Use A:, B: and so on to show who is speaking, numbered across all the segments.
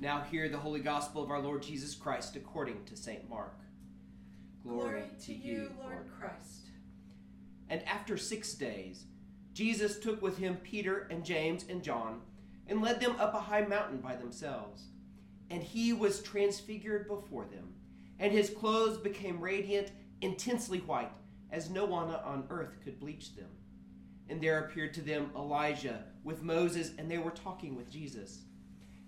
A: Now hear the holy gospel of our Lord Jesus Christ according to St. Mark.
B: Glory, to you, Lord Christ.
A: And after six days, Jesus took with him Peter and James and John and led them up a high mountain by themselves. And he was transfigured before them, and his clothes became radiant, intensely white, as no one on earth could bleach them. And there appeared to them Elijah with Moses, and they were talking with Jesus.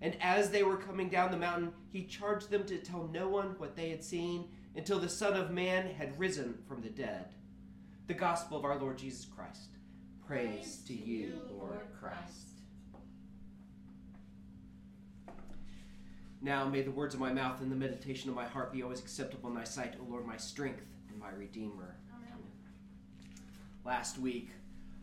A: And as they were coming down the mountain, he charged them to tell no one what they had seen until the Son of Man had risen from the dead. The gospel of our Lord Jesus Christ. Praise, Praise to you, Lord Christ. Now may the words of my mouth and the meditation of my heart be always acceptable in thy sight, O Lord, my strength and my redeemer. Amen. Last week,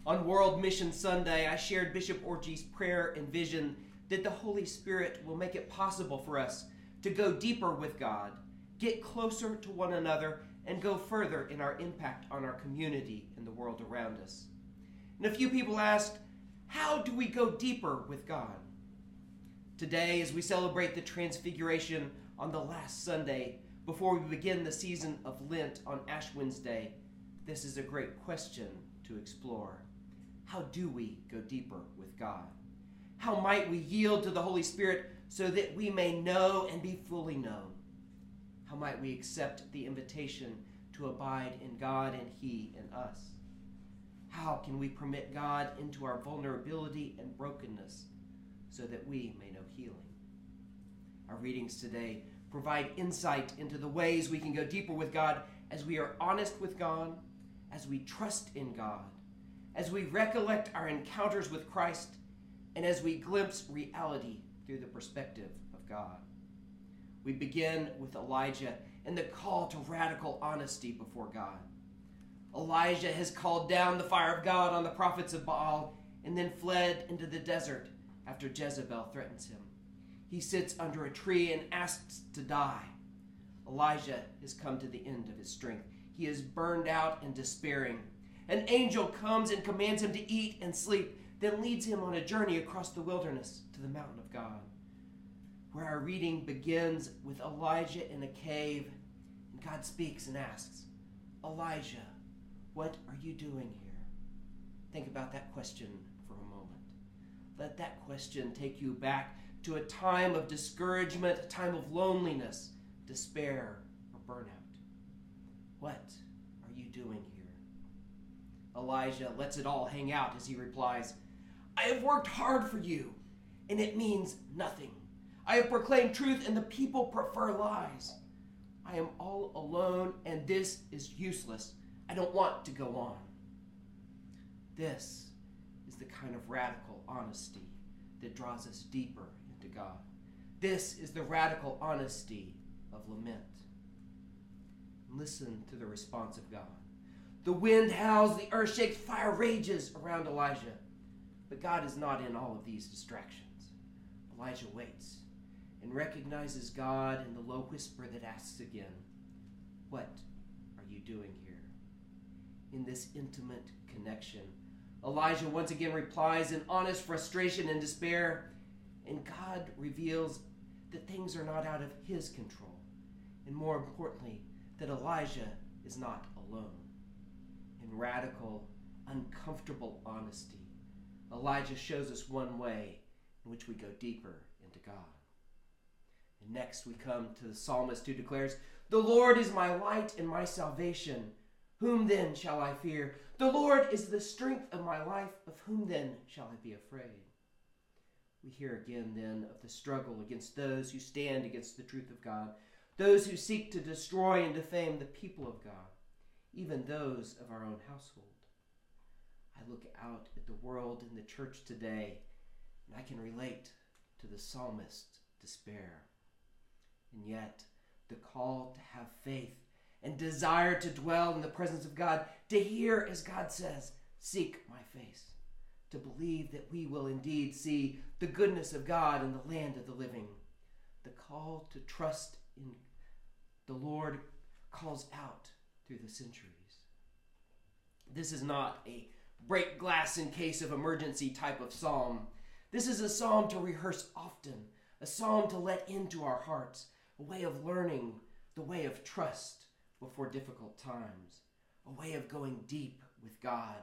A: on World Mission Sunday, I shared Bishop Orgy's prayer and vision that the Holy Spirit will make it possible for us to go deeper with God, get closer to one another, and go further in our impact on our community and the world around us. And a few people asked, How do we go deeper with God? Today, as we celebrate the Transfiguration on the last Sunday before we begin the season of Lent on Ash Wednesday, this is a great question to explore. How do we go deeper with God? How might we yield to the Holy Spirit so that we may know and be fully known? How might we accept the invitation to abide in God and He in us? How can we permit God into our vulnerability and brokenness so that we may know healing? Our readings today provide insight into the ways we can go deeper with God as we are honest with God, as we trust in God, as we recollect our encounters with Christ, and as we glimpse reality through the perspective of God. We begin with Elijah and the call to radical honesty before God. Elijah has called down the fire of God on the prophets of Baal and then fled into the desert after Jezebel threatens him. He sits under a tree and asks to die. Elijah has come to the end of his strength. He is burned out and despairing. An angel comes and commands him to eat and sleep, then leads him on a journey across the wilderness to the mountain of God where our reading begins with Elijah in a cave, and God speaks and asks, Elijah, what are you doing here? Think about that question for a moment. Let that question take you back to a time of discouragement, a time of loneliness, despair, or burnout. What are you doing here? Elijah lets it all hang out as he replies, I have worked hard for you, and it means nothing. I have proclaimed truth, and the people prefer lies. I am all alone, and this is useless. I don't want to go on. This is the kind of radical honesty that draws us deeper into God. This is the radical honesty of lament. Listen to the response of God. The wind howls, the earth shakes, fire rages around Elijah. But God is not in all of these distractions. Elijah waits and recognizes God in the low whisper that asks again, What are you doing here? In this intimate connection, Elijah once again replies in honest frustration and despair, and God reveals that things are not out of his control, and more importantly, that Elijah is not alone. Radical, uncomfortable honesty, Elijah shows us one way in which we go deeper into God. And next we come to the psalmist who declares, The Lord is my light and my salvation. Whom then shall I fear? The Lord is the strength of my life. Of whom then shall I be afraid? We hear again then of the struggle against those who stand against the truth of God, those who seek to destroy and defame the people of God, even those of our own household. I look out at the world and the church today, and I can relate to the psalmist's despair. And yet, the call to have faith and desire to dwell in the presence of God, to hear as God says, Seek my face, to believe that we will indeed see the goodness of God in the land of the living. The call to trust in the Lord calls out through the centuries. This is not a break glass in case of emergency type of psalm. This is a psalm to rehearse often, a psalm to let into our hearts, a way of learning the way of trust before difficult times, a way of going deep with God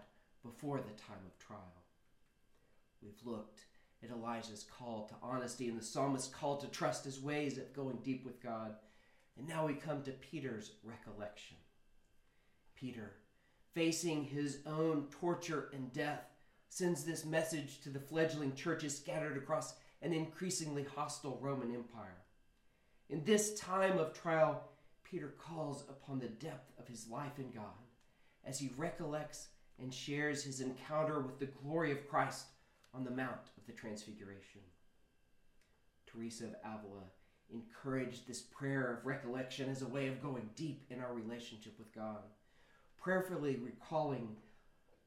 A: before the time of trial. We've looked at Elijah's call to honesty and the psalmist's call to trust his ways of going deep with God. And now we come to Peter's recollection. Peter, facing his own torture and death, sends this message to the fledgling churches scattered across an increasingly hostile Roman Empire. In this time of trial, Peter calls upon the depth of his life in God as he recollects and shares his encounter with the glory of Christ on the Mount of the Transfiguration. Teresa of Avila encouraged this prayer of recollection as a way of going deep in our relationship with God, prayerfully recalling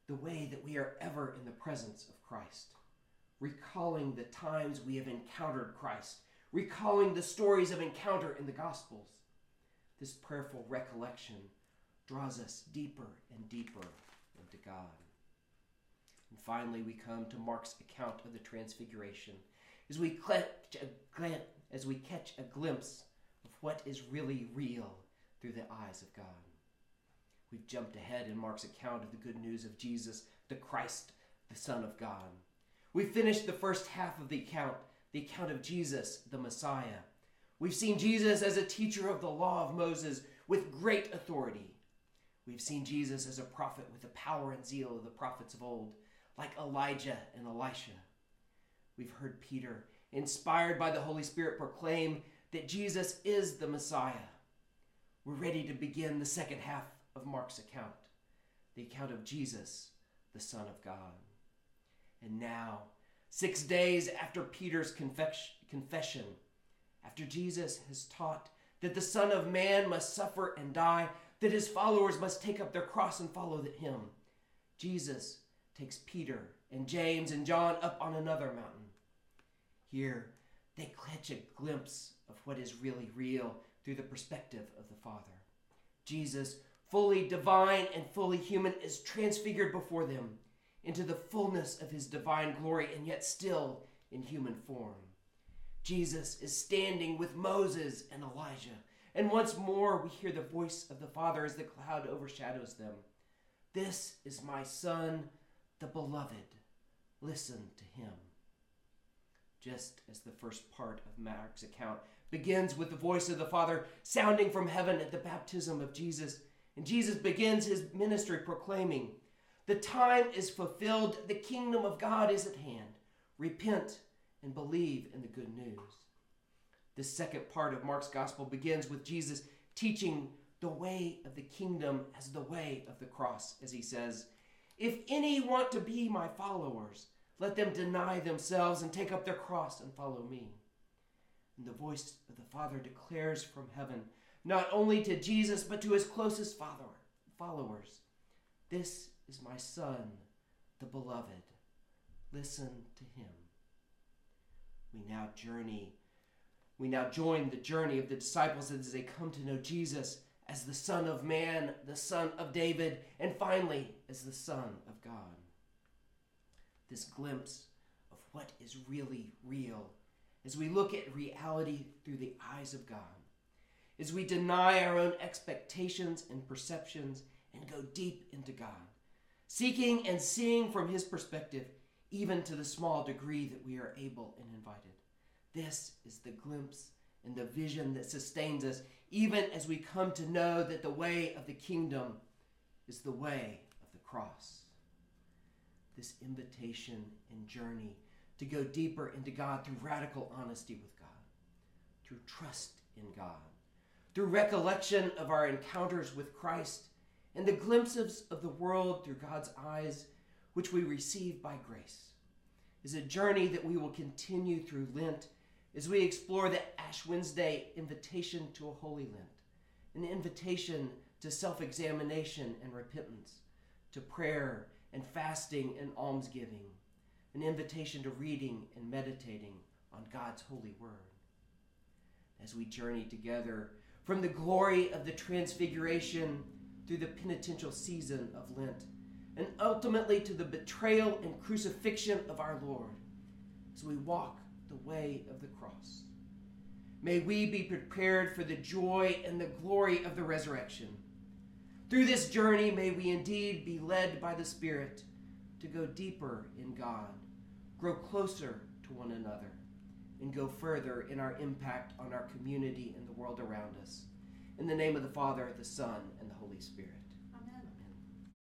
A: the way that we are ever in the presence of Christ, recalling the times we have encountered Christ, recalling the stories of encounter in the Gospels. This prayerful recollection draws us deeper and deeper into God. And finally, we come to Mark's account of the Transfiguration as we catch a, as we catch a glimpse of what is really real through the eyes of God. We've jumped ahead in Mark's account of the good news of Jesus, the Christ, the Son of God. We've finished the first half of the account, the account of Jesus, the Messiah. We've seen Jesus as a teacher of the law of Moses with great authority. We've seen Jesus as a prophet with the power and zeal of the prophets of old, like Elijah and Elisha. We've heard Peter, inspired by the Holy Spirit, proclaim that Jesus is the Messiah. We're ready to begin the second half of Mark's account, the account of Jesus, the Son of God. And now, six days after Peter's confession, after Jesus has taught that the Son of Man must suffer and die, that his followers must take up their cross and follow him, Jesus takes Peter and James and John up on another mountain. Here, they catch a glimpse of what is really real through the perspective of the Father. Jesus fully divine and fully human, is transfigured before them into the fullness of his divine glory and yet still in human form. Jesus is standing with Moses and Elijah, and once more we hear the voice of the Father as the cloud overshadows them. This is my Son, the Beloved. Listen to him. Just as the first part of Mark's account begins with the voice of the Father sounding from heaven at the baptism of Jesus, and Jesus begins his ministry proclaiming, The time is fulfilled, the kingdom of God is at hand. Repent and believe in the good news. The second part of Mark's gospel begins with Jesus teaching the way of the kingdom as the way of the cross, as he says, If any want to be my followers, let them deny themselves and take up their cross and follow me. And the voice of the Father declares from heaven, not only to Jesus, but to his closest follower, followers. This is my Son, the Beloved. Listen to him. We now journey. We now join the journey of the disciples as they come to know Jesus as the Son of Man, the Son of David, and finally as the Son of God. This glimpse of what is really real as we look at reality through the eyes of God as we deny our own expectations and perceptions and go deep into God, seeking and seeing from His perspective, even to the small degree that we are able and invited. This is the glimpse and the vision that sustains us, even as we come to know that the way of the kingdom is the way of the cross. This invitation and journey to go deeper into God through radical honesty with God, through trust in God through recollection of our encounters with Christ and the glimpses of the world through God's eyes, which we receive by grace, is a journey that we will continue through Lent as we explore the Ash Wednesday invitation to a Holy Lent, an invitation to self examination and repentance, to prayer and fasting and almsgiving, an invitation to reading and meditating on God's holy word. As we journey together from the glory of the transfiguration through the penitential season of Lent, and ultimately to the betrayal and crucifixion of our Lord, as we walk the way of the cross. May we be prepared for the joy and the glory of the resurrection. Through this journey, may we indeed be led by the Spirit to go deeper in God, grow closer to one another, and go further in our impact on our community and the world around us. In the name of the Father, the Son, and the Holy Spirit.